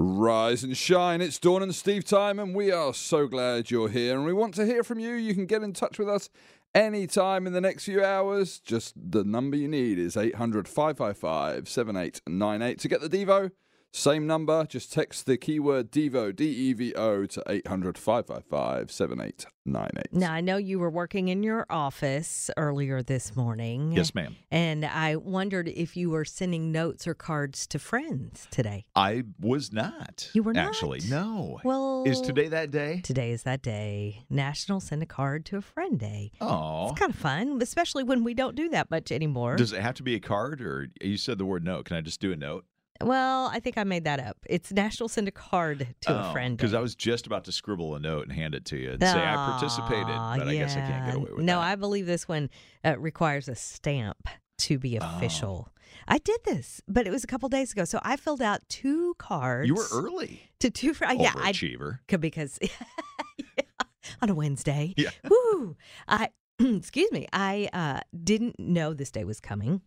Rise and shine. It's Dawn and Steve time, and we are so glad you're here. And we want to hear from you. You can get in touch with us anytime in the next few hours. Just the number you need is 800 555 7898 to get the Devo. Same number, just text the keyword Devo, D E V O, to 800 555 7898. Now, I know you were working in your office earlier this morning. Yes, ma'am. And I wondered if you were sending notes or cards to friends today. I was not. You were not? Actually, no. Well, Is today that day? Today is that day. National Send a Card to a Friend Day. Oh. It's kind of fun, especially when we don't do that much anymore. Does it have to be a card or you said the word note? Can I just do a note? Well, I think I made that up. It's National Send a Card to a Friend Because Oh, I was just about to scribble a note and hand it to you and say I participated, Aw, but I guess I can't get away with no, that. I believe this one uh, requires a stamp to be Oh. official. I did this, but it was a couple days ago. So I filled out two cards. You were early. to two friends. Yeah, I Overachiever. because yeah, on a Wednesday. Yeah. Woo! I excuse me. I uh, didn't know this day was coming.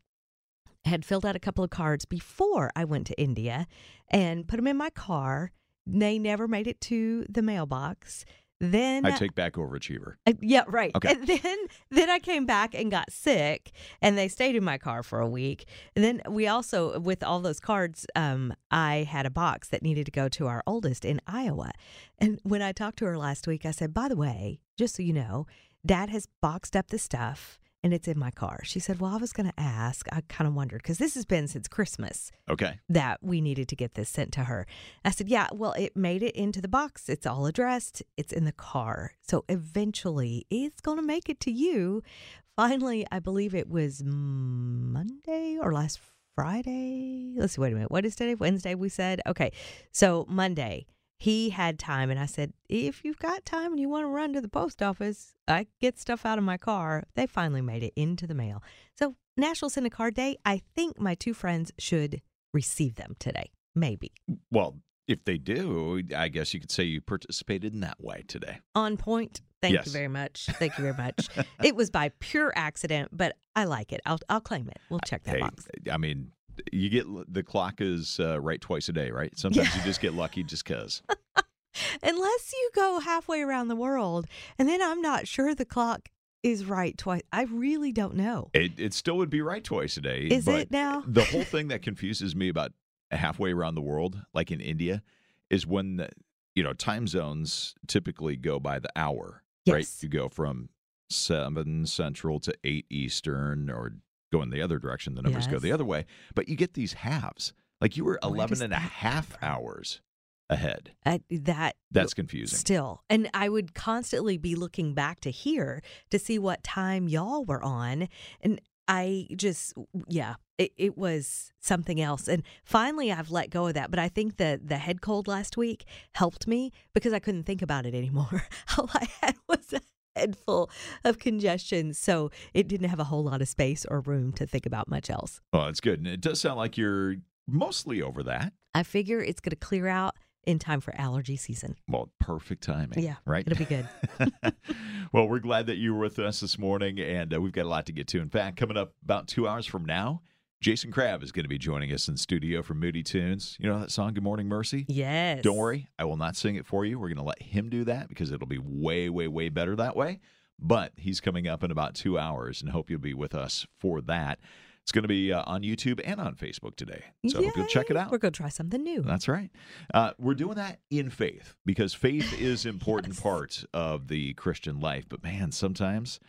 Had filled out a couple of cards before I went to India and put them in my car. They never made it to the mailbox. Then I take back overachiever. uh, yeah, right. Okay. And then then I came back and got sick, and they stayed in my car for a week. And then we also, with all those cards, um, I had a box that needed to go to our oldest in Iowa. And when I talked to her last week, I said, "By the way, just so you know, Dad has boxed up the stuff." And it's in my car. She said, Well, I was going to ask. I kind of wondered because this has been since Christmas Okay. that we needed to get this sent to her. I said, Yeah, well, it made it into the box. It's all addressed, it's in the car. So eventually it's going to make it to you. Finally, I believe it was Monday or last Friday. Let's see, wait a minute. What is today? Wednesday, we said. Okay. So Monday, he had time. And I said, If you've got time and you want to run to the post office, I get stuff out of my car. They finally made it into the mail. So, National Send a Card Day, I think my two friends should receive them today. Maybe. Well, if they do, I guess you could say you participated in that way today. On point. Thank Yes. you very much. Thank you very much. it was by pure accident, but I like it. I'll I'll claim it. We'll check that Hey, box. I mean, you get the clock is uh, right twice a day, right? Sometimes you just get lucky just because. Unless you go halfway around the world, and then I'm not sure the clock is right twice. I really don't know. It, it still would be right twice a day. Is but it now? the whole thing that confuses me about halfway around the world, like in India, is when the, you know time zones typically go by the hour. Right, Yes. you go from seven central to eight eastern, or go in the other direction. The numbers go the other way, but you get these halves. Like you were Where 11 and a half hours ahead. Uh, that That's confusing. Still. And I would constantly be looking back to here to see what time y'all were on. And I just, yeah, it, it was something else. And finally, I've let go of that. But I think the, the head cold last week helped me because I couldn't think about it anymore. All I had was a head full of congestion. So it didn't have a whole lot of space or room to think about much else. Well, it's good. And it does sound like you're mostly over that. I figure it's going to clear out in time for allergy season. Well, perfect timing. Yeah, Right? It'll be good. well, we're glad that you were with us this morning, and uh, we've got a lot to get to. In fact, coming up about two hours from now, Jason Crabb is going to be joining us in studio from Moody Tunes. You know that song, Good Morning Mercy? Yes. Don't worry, I will not sing it for you. We're going to let him do that because it'll be way, way, way better that way. But he's coming up in about two hours, and hope you'll be with us for that. It's going to be uh, on YouTube and on Facebook today. So I hope you'll check it out. We're going to try something new. That's right. Uh, we're doing that in faith because faith is important Yes. part of the Christian life. But man, sometimes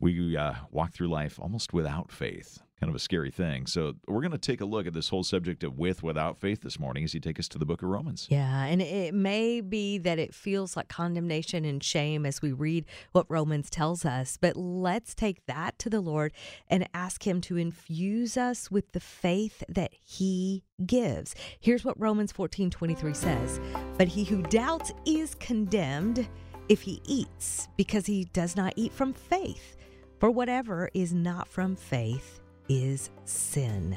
we uh, walk through life almost without faith. Kind of a scary thing. So we're going to take a look at this whole subject of with without faith this morning as you take us to the book of Romans. Yeah, and it may be that it feels like condemnation and shame as we read what Romans tells us, but let's take that to the Lord and ask Him to infuse us with the faith that He gives. Here's what Romans 14 23 says But he who doubts is condemned if he eats, because he does not eat from faith. For whatever is not from faith is sin.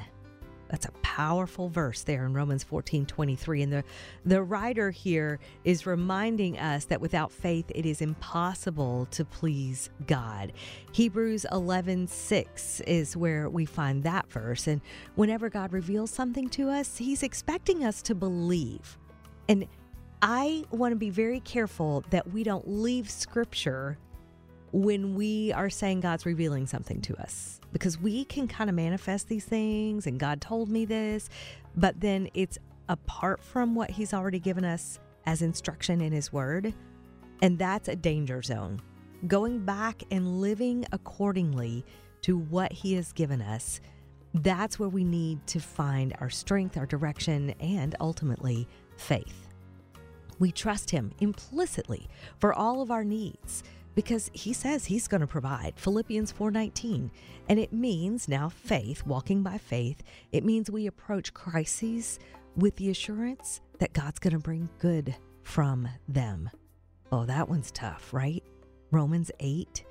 That's a powerful verse there in Romans 14 23. And the, the writer here is reminding us that without faith, it is impossible to please God. Hebrews 11 6 is where we find that verse. And whenever God reveals something to us, He's expecting us to believe And I want to be very careful that we don't leave scripture when we are saying God's revealing something to us because we can kind of manifest these things and God told me this, but then it's apart from what He's already given us as instruction in His Word. And that's a danger zone. Going back and living accordingly to what He has given us, that's where we need to find our strength, our direction, and ultimately faith. We trust Him implicitly for all of our needs because he says he's going to provide. Philippians 4.19 and it means now faith walking by faith. It means we approach crises with the assurance that god's going to bring good from them. Oh that one's tough right? Romans 8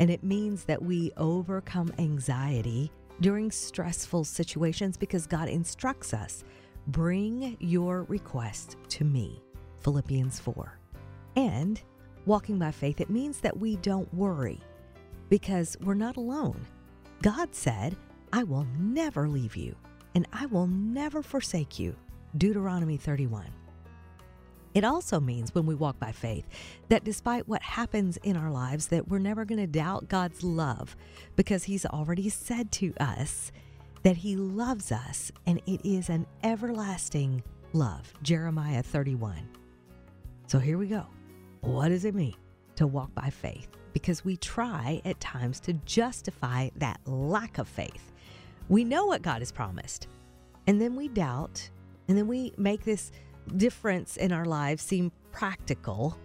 and it means that we overcome anxiety during stressful situations because god instructs us bring your request to me. Philippians 4 and walking by faith, it means that we don't worry because we're not alone. God said, I will never leave you and I will never forsake you. Deuteronomy 31. It also means when we walk by faith that despite what happens in our lives that we're never going to doubt God's love because he's already said to us that he loves us and it is an everlasting love. Jeremiah 31. So here we go. What does it mean to walk by faith? Because we try at times to justify that lack of faith. We know what God has promised, and then we doubt, and then we make this difference in our lives seem practical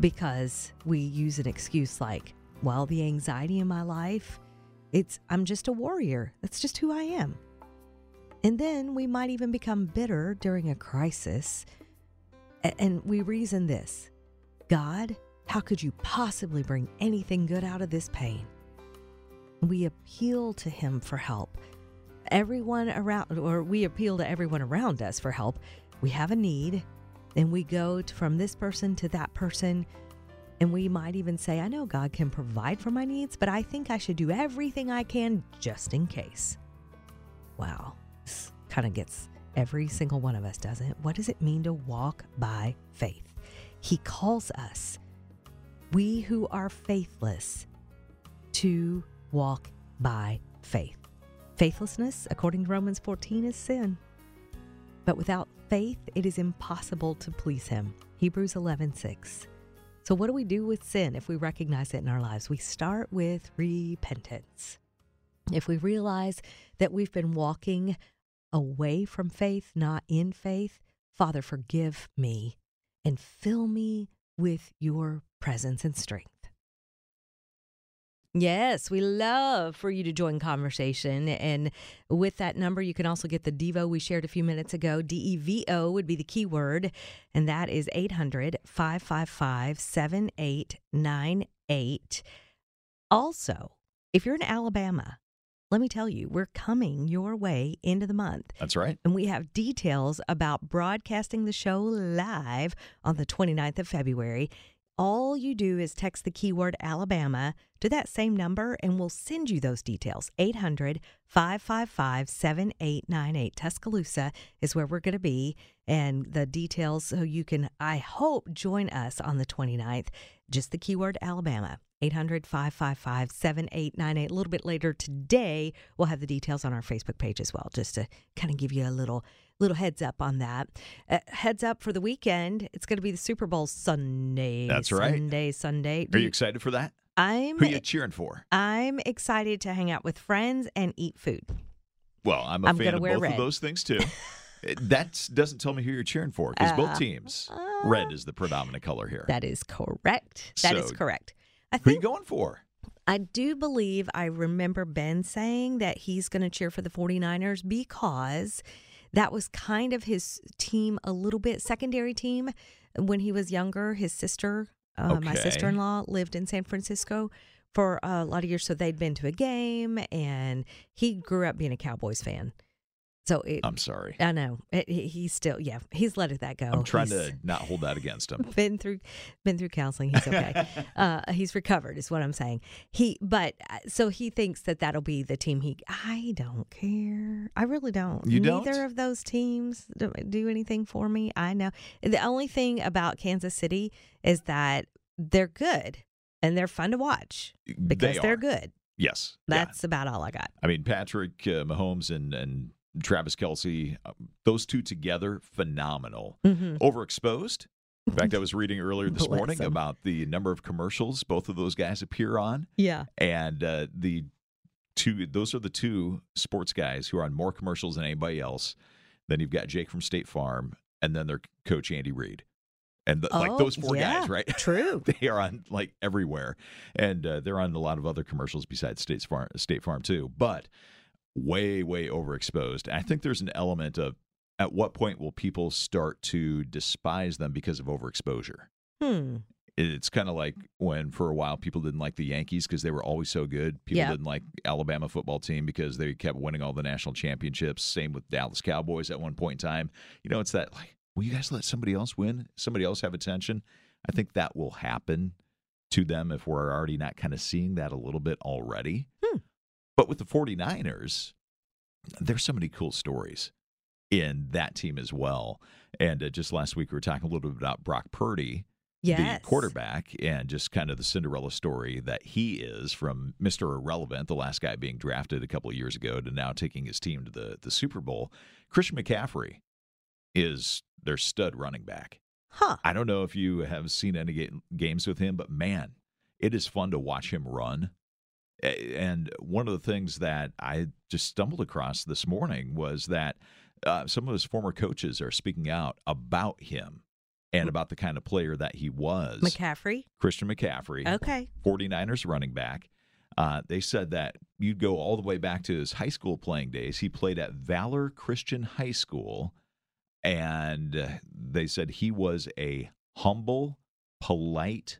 because we use an excuse like, well, the anxiety in my life, it's I'm just a warrior. That's just who I am. And then we might even become bitter during a crisis. And we reason this God, how could you possibly bring anything good out of this pain? We appeal to Him for help. Everyone around, or we appeal to everyone around us for help. We have a need, and we go from this person to that person, and we might even say, I know God can provide for my needs, but I think I should do everything I can just in case. Wow, this kind of gets every single one of us, doesn't it? What does it mean to walk by faith? He calls us, we who are faithless, to walk by faith. Faithlessness, according to Romans 14, is sin. But without faith, it is impossible to please Him. Hebrews 11, 6. So, what do we do with sin if we recognize it in our lives? We start with repentance. If we realize that we've been walking away from faith, not in faith, Father, forgive me and fill me with your presence and strength. Yes, we love for you to join conversation. And with that number, you can also get the Devo we shared a few minutes ago. D E V O would be the keyword, and that is 800 555 7898. Also, if you're in Alabama, let me tell you, we're coming your way into the month. That's right. And we have details about broadcasting the show live on the 29th of February. All you do is text the keyword Alabama to that same number, and we'll send you those details. 800 555 7898. Tuscaloosa is where we're going to be, and the details so you can, I hope, join us on the 29th. Just the keyword Alabama. 800 555 7898. A little bit later today, we'll have the details on our Facebook page as well, just to kind of give you a little little heads up on that. Uh, heads up for the weekend, it's going to be the Super Bowl Sunday. That's right. Sunday, Sunday. Are you excited for that? I'm Who are you cheering for? I'm excited to hang out with friends and eat food. Well, I'm a I'm fan of both red. of those things too. that doesn't tell me who you're cheering for because Uh, both teams, red is the predominant color here. That is correct. That is So, correct. I Who are you going for? I do believe I remember Ben saying that he's going to cheer for the 49ers because that was kind of his team a little bit secondary team when he was younger. His sister, uh, my sister in law, lived in San Francisco for a lot of years. So they'd been to a game and he grew up being a Cowboys fan. So it, I'm sorry. I know it, he- he's still yeah he's letting that go. I'm trying He's to not hold that against him. been through been through counseling. He's okay. uh, he's recovered is what I'm saying. He but uh, so he thinks that that'll be the team. He I don't care. I really don't. You don't? Neither of those teams do, anything for me. I know the only thing about Kansas City is that they're good and they're fun to watch because they are are. good. Yes. Yeah. That's about all I got. I mean, Patrick uh, Mahomes and and Travis Kelce, uh, those two together, phenomenal. hmm Overexposed. In fact, I was reading earlier this Bless morning him. about the number of commercials both of those guys appear on, Yeah. and uh, the two. Those are the two sports guys who are on more commercials than anybody else. Then you've got Jake from State Farm, and then their coach Andy Reid, and the, like Oh, those four yeah. guys, right? True. they are on like everywhere, and uh, they're on a lot of other commercials besides State Farm, State Farm too. But way, way overexposed. I think there's an element of at what point will people start to despise them because of overexposure? Hmm. It's kind of like when for a while people didn't like the Yankees because they were always so good. People Yeah. didn't like Alabama football team because they kept winning all the national championships. Same with Dallas Cowboys at one point in time. You know, it's that like, will you guys let somebody else win? Somebody else have attention? I think that will happen to them if we're already not kind of seeing that a little bit already. Hmm. But with the 49ers, there's so many cool stories in that team as well. And uh, just last week, we were talking a little bit about Brock Purdy, Yes. the quarterback, and just kind of the Cinderella story that he is from Mr. Irrelevant, the last guy being drafted a couple of years ago, to now taking his team to the, the Super Bowl. Christian McCaffrey is their stud running back. Huh. I don't know if you have seen any games with him, but man, it is fun to watch him run. And one of the things that I just stumbled across this morning was that uh, some of his former coaches are speaking out about him and about the kind of player that he was. McCaffrey. Christian McCaffrey, Okay. 49ers running back. Uh, they said that you'd go all the way back to his high school playing days. He played at Valor Christian High School, and uh, they said he was a humble, polite,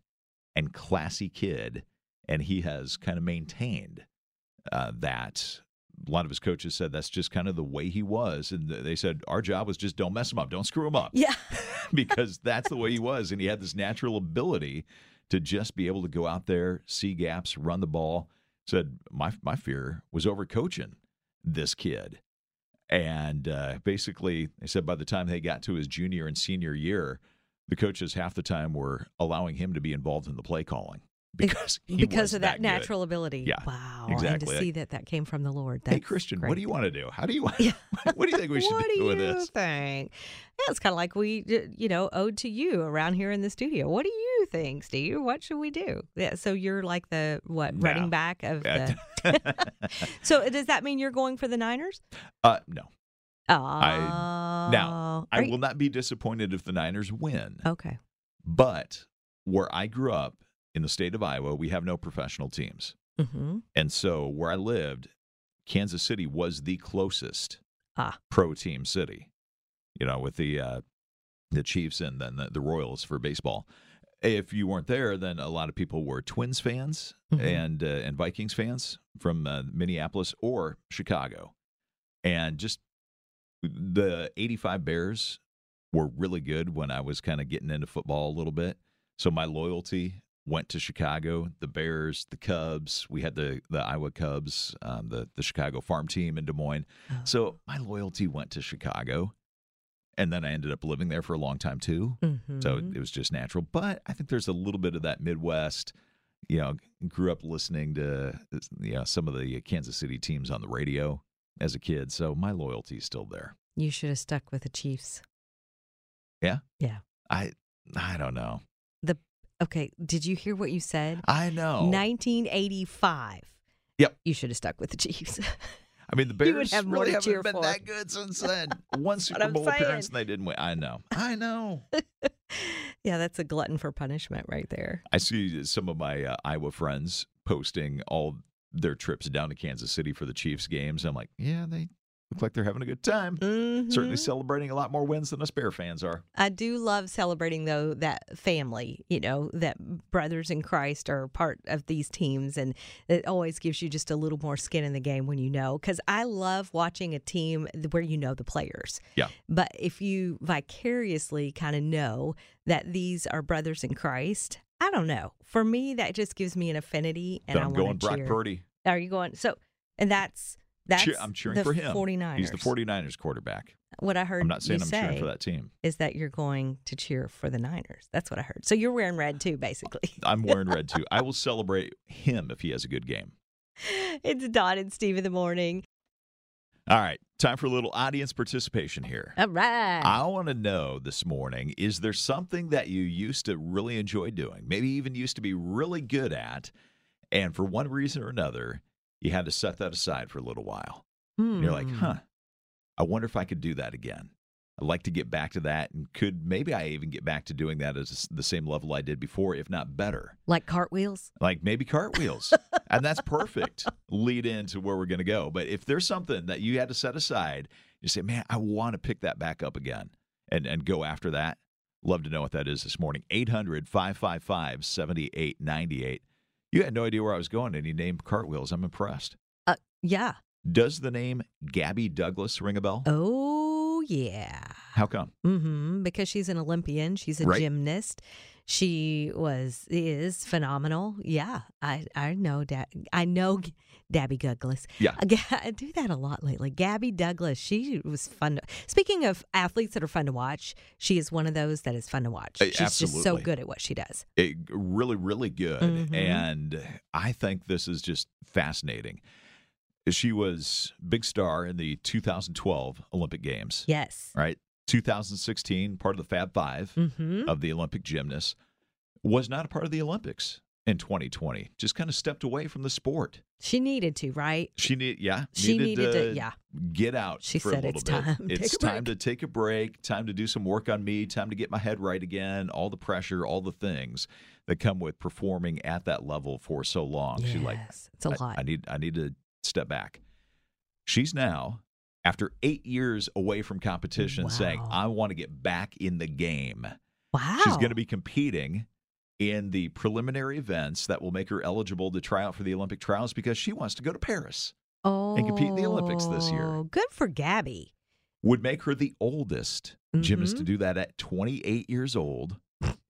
and classy kid, and he has kind of maintained uh, that. A lot of his coaches said that's just kind of the way he was, and they said our job was just don't mess him up, don't screw him up Yeah. because that's the way he was. And he had this natural ability to just be able to go out there, see gaps, run the ball. Said, my, my fear was over coaching this kid. And uh, basically, they said by the time they got to his junior and senior year, the coaches half the time were allowing him to be involved in the play calling because because of that, good. natural ability. Yeah, Wow. And exactly. to see that that came from the Lord. Hey, That's Christian, what do you want to do? How do you want? Yeah. what do you think we should do? what do do with you this? think? Yeah, it's kind of like we, you know, owed to you around here in the studio. What do you think, Steve? What should we do? Yeah, so you're like the what No. running back of the. so does that mean you're going for the Niners? uh, no, Oh, now, I you- will not be disappointed if the Niners win. Okay. But where I grew up in the state of Iowa, we have no professional teams. Mm-hmm. And so where I lived, Kansas City was the closest Ah. pro team city, you know, with the uh, the Chiefs and then the, the Royals for baseball. If you weren't there, then a lot of people were Twins fans Mhm. and uh, and Vikings fans from uh, Minneapolis or Chicago, and just the '85 Bears were really good when I was kind of getting into football a little bit. So my loyalty went to Chicago, the Bears, the Cubs. We had the the Iowa Cubs, um, the the Chicago farm team in Des Moines. Oh. So my loyalty went to Chicago, and then I ended up living there for a long time too. Mhm. So it was just natural. But I think there's a little bit of that Midwest. You know, grew up listening to you know some of the Kansas City teams on the radio as a kid, so my loyalty is still there. you should have stuck with the Chiefs. Yeah. Yeah. I I don't know. Okay. Did you hear what you said? I know. 1985. Yep. You should have stuck with the Chiefs. I mean, the Bears have really haven't been for. that good since then. One Super Bowl appearance and they didn't win. I know. I know. yeah, that's a glutton for punishment right there. I see some of my uh, Iowa friends posting all their trips down to Kansas City for the Chiefs games. I'm like, yeah, they look like they're having a good time. Certainly Mhm. celebrating a lot more wins than us Bear fans are. I do love celebrating though that family, you know, that brothers in Christ are part of these teams and it always gives you just a little more skin in the game when you know cuz I love watching a team where you know the players. Yeah. But if you vicariously kind of know that these are brothers in Christ, I don't know. For me that just gives me an affinity and I'm going to Brock. Purdy. Are you going? So and that's that's Cheer- I'm cheering the for him. 49ers. He's the 49ers quarterback. What I heard I'm not saying I'm say cheering for that team. is that you're going to cheer for the Niners. That's what I heard. So you're wearing red too, basically. I'm wearing red too. I will celebrate him if he has a good game. it's Dawn and Steve in the morning. All right, time for a little audience participation here. All right. I want to know this morning is there something that you used to really enjoy doing, maybe even used to be really good at, and for one reason or another, you had to set that aside for a little while? And you're like, Hmm. huh, I wonder if I could do that again. I'd like to get back to that, and could maybe I even get back to doing that at the same level I did before, if not better. Like cartwheels? Like maybe cartwheels. and that's perfect lead into where we're going to go. But if there's something that you had to set aside, you say, man, I want to pick that back up again and, and go after that. Love to know what that is this morning. 800 555 7898. You had no idea where I was going, and you named cartwheels. I'm impressed. Uh, yeah. Does the name Gabby Douglas ring a bell? Oh, yeah. How come? Mm-hmm, Because she's an Olympian. She's a Right. gymnast. She was is phenomenal. Yeah, I I know that. I know Gabby Douglas. Yeah. I, do that a lot lately. Gabby Douglas. She was fun. To, speaking of athletes that are fun to watch, she is one of those that is fun to watch. She's just so good at what she does. It, really, really good. Mhm. And I think this is just fascinating. She was big star in the 2012 Olympic Games, Yes. right? 2016, part of the Fab 5 Mm-hmm. of the Olympic gymnasts, was not a part of the Olympics in 2020. Just kind of stepped away from the sport. She needed to, right? She need, yeah, She needed to- yeah. get out. She for said a little it's bit. time. It's time break. to take a break. Time to do some work on me. Time to get my head right again. All the pressure, all the things that come with performing at that level for so long. She's like, it's a I- lot. I need I need to step back. She's now after eight years away from competition saying, I want to get back in the game. wow. She's going to be competing in the preliminary events that will make her eligible to try out for the Olympic trials because she wants to go to Paris. oh, and compete in the Olympics this year. Good for Gabby. Would make her the oldest gymnast to Mhm. do that at 28 years old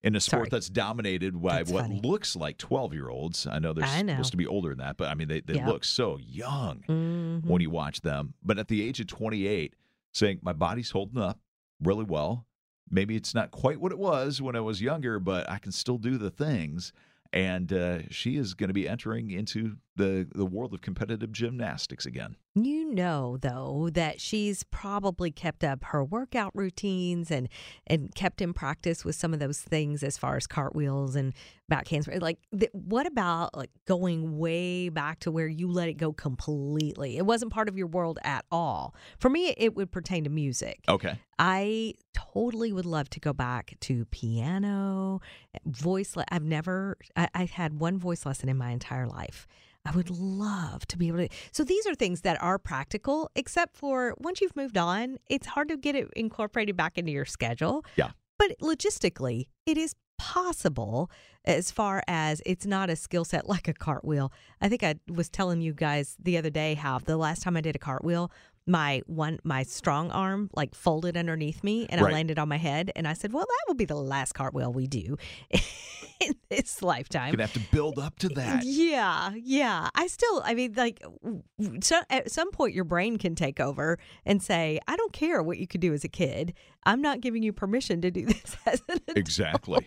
in a sport Sorry. that's dominated by That's what funny. looks like 12 year olds. I know they're I know. supposed to be older than that, but I mean, they, they look so young Mhm. when you watch them. But at the age of 28, saying, My body's holding up really well. Maybe it's not quite what it was when I was younger, but I can still do the things. And uh, she is going to be entering into the, the world of competitive gymnastics again. You know, though, that she's probably kept up her workout routines and and kept in practice with some of those things as far as cartwheels and back handspring. Like, th- what about like going way back to where you let it go completely? It wasn't part of your world at all. For me, it would pertain to music. Okay. I totally would love to go back to piano, eh, voice. Le- I've never, I, I had one voice lesson in my entire life. I would love to be able to. So these are things that are practical, except for once you've moved on, it's hard to get it incorporated back into your schedule. Yeah. But logistically, it is possible as far as it's not a skill set like a cartwheel. I think I was telling you guys the other day how the last time I did a cartwheel, my one my strong arm like folded underneath me and Right. I landed on my head and I said, "Well, that will be the last cartwheel we do in this lifetime." Gonna have to build up to that. Yeah, yeah. I still, I mean, like, so at some point, your brain can take over and say, "I don't care what you could do as a kid. I'm not giving you permission to do this as an adult." Exactly.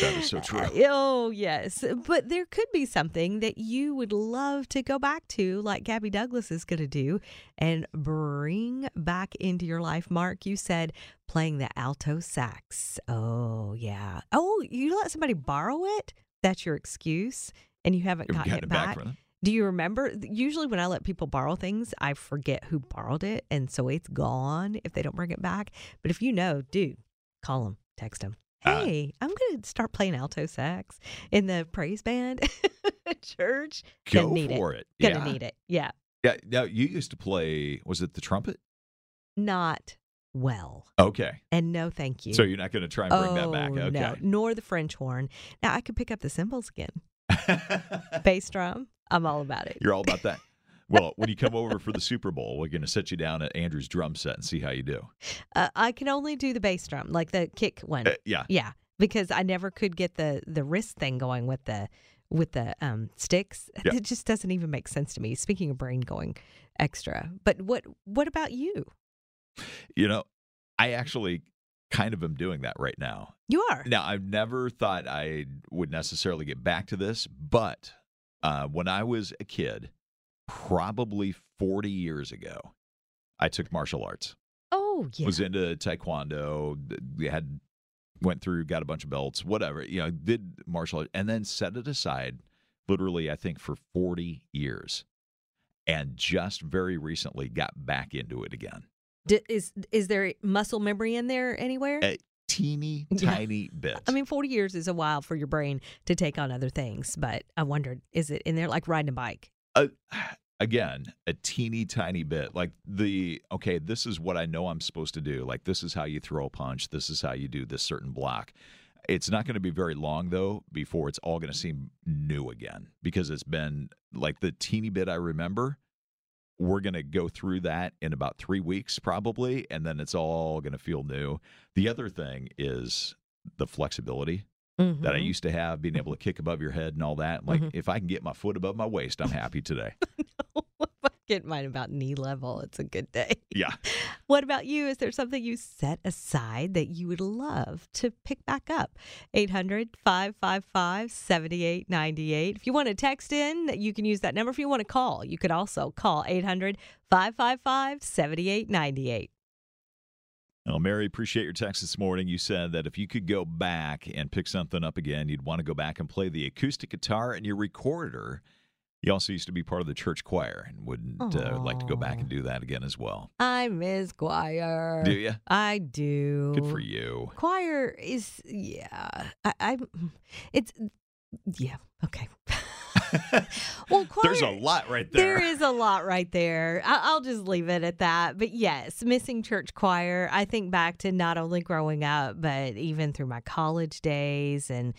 That is so true. Oh, yes. But there could be something that you would love to go back to, like Gabby Douglas is going to do, and bring back into your life. Mark, you said playing the alto sax. Oh, yeah. Oh, you let somebody borrow it? That's your excuse, and you haven't Have gotten gotten it it back back. Do you remember? Usually, when I let people borrow things, I forget who borrowed it, and so it's gone if they don't bring it back. But if you know, dude, call them, text them. Uh, Hey, I'm going to start playing alto sax in the praise band church. Go Gonna need for it. it. Gonna yeah. need it. Yeah. Yeah. Now you used to play. Was it the trumpet? not well. Okay. And no, thank you. So you're not going to try and bring oh, that back. Okay. no, nor the French horn. Now I could pick up the cymbals again. Bass drum, I'm all about it. You're all about that. Well, when you come over for the Super Bowl, we're going to set you down at Andrew's drum set and see how you do. Uh, I can only do the bass drum, like the kick one. Uh, yeah. Yeah, because I never could get the the wrist thing going with the with the um sticks. Yeah. It just doesn't even make sense to me. Speaking of brain going extra, but what what about you? You know, I actually kind of am doing that right now. You are. Now, I've never thought I would necessarily get back to this, but uh, when I was a kid, probably 40 years ago, I took martial arts. Oh yeah. Was into taekwondo. We had went through, got a bunch of belts, whatever. You know, did martial arts, and then set it aside. Literally, I think for 40 years, and just very recently got back into it again. D- is is there muscle memory in there anywhere? A teeny Yeah. tiny bit. I mean, 40 years is a while for your brain to take on other things, but I wondered, is it in there like riding a bike? uh, again a teeny tiny bit like the okay this is what i know i'm supposed to do like this is how you throw a punch this is how you do this certain block it's not going to be very long though before it's all going to seem new again because it's been like the teeny bit i remember we're going to go through that in about three weeks probably and then it's all going to feel new the other thing is the flexibility that I Mhm. used to have, being able to kick above your head and all that. Like, Mhm. if I can get my foot above my waist, I'm happy today. I get mine about knee level, it's a good day. Yeah. What about you? Is there something you set aside that you would love to pick back up? 800 555 7898. If you want to text in, you can use that number. If you want to call, you could also call 800 555 7898. Well, Mary, appreciate your text this morning. You said that if you could go back and pick something up again, you'd want to go back and play the acoustic guitar and your recorder. You also used to be part of the church choir and would uh, like to go back and do that again as well. I miss choir. Do you? I do. Good for you. Choir is, yeah. I, I it's, yeah, okay. well, choir. There's a lot right there. There is a lot right there. I- I'll just leave it at that. But yes, missing church choir. I think back to not only growing up, but even through my college days and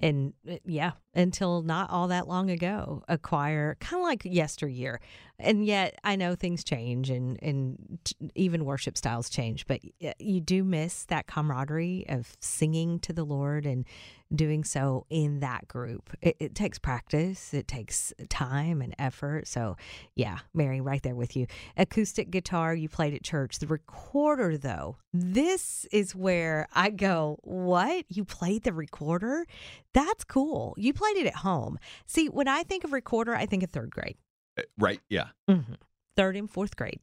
and uh, yeah, until not all that long ago, a choir kind of like yesteryear. And yet, I know things change and and even worship styles change, but you do miss that camaraderie of singing to the Lord and doing so in that group. It, it takes practice, it takes time and effort. So, yeah, Mary, right there with you. Acoustic guitar you played at church. The recorder, though, this is where I go, What? You played the recorder? That's cool. You played it at home. See, when I think of recorder, I think of third grade, Uh, right? Yeah. mm-hmm. third and fourth grade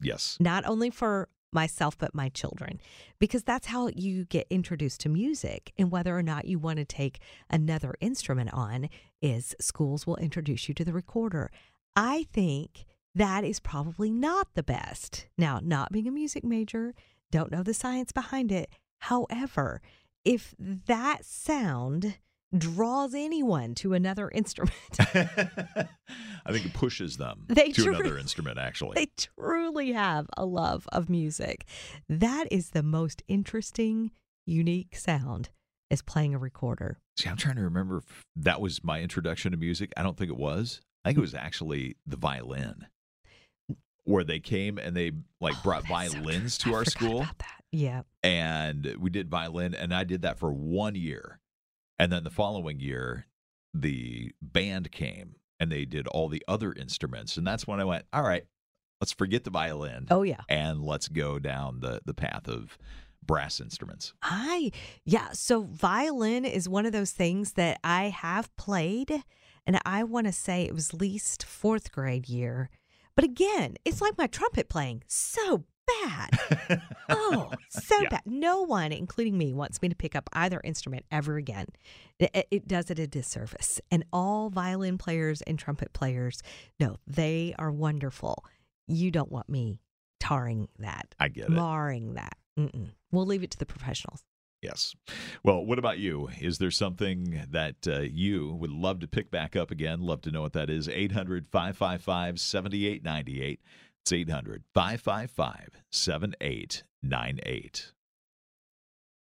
Yes. not only for myself but my children because that's how you get introduced to music and whether or not you want to take another instrument on is schools will introduce you to the recorder i think that is probably not the best now not being a music major don't know the science behind it however if that sound draws anyone to another instrument I think it pushes them They to another instrument, actually. they truly have a love of music. That is the most interesting, unique sound is playing a recorder. See, I'm trying to remember if that was my introduction to music. I don't think it was. I think it was actually the violin, where they came and they like Oh, brought that's so violins to I our school. Yeah. and we did violin, and I did that for one year, and then the following year, the band came and they did all the other instruments, and that's when I went, all right, let's forget the violin Oh yeah. and let's go down the the path of brass instruments. I yeah, so violin is one of those things that I have played and I want to say it was least 4th grade year. But again, it's like my trumpet playing. So bad. Oh, so Yeah. bad. No one, including me, wants me to pick up either instrument ever again. It, it- does it a disservice. And all violin players and trumpet players, no, they are wonderful. You don't want me tarring that, I get it. marring that. Mm-mm. We'll leave it to the professionals. Yes. Well, what about you? Is there something that uh, you would love to pick back up again? Love to know what that is. 800 555 7898. It's 800 555 7898.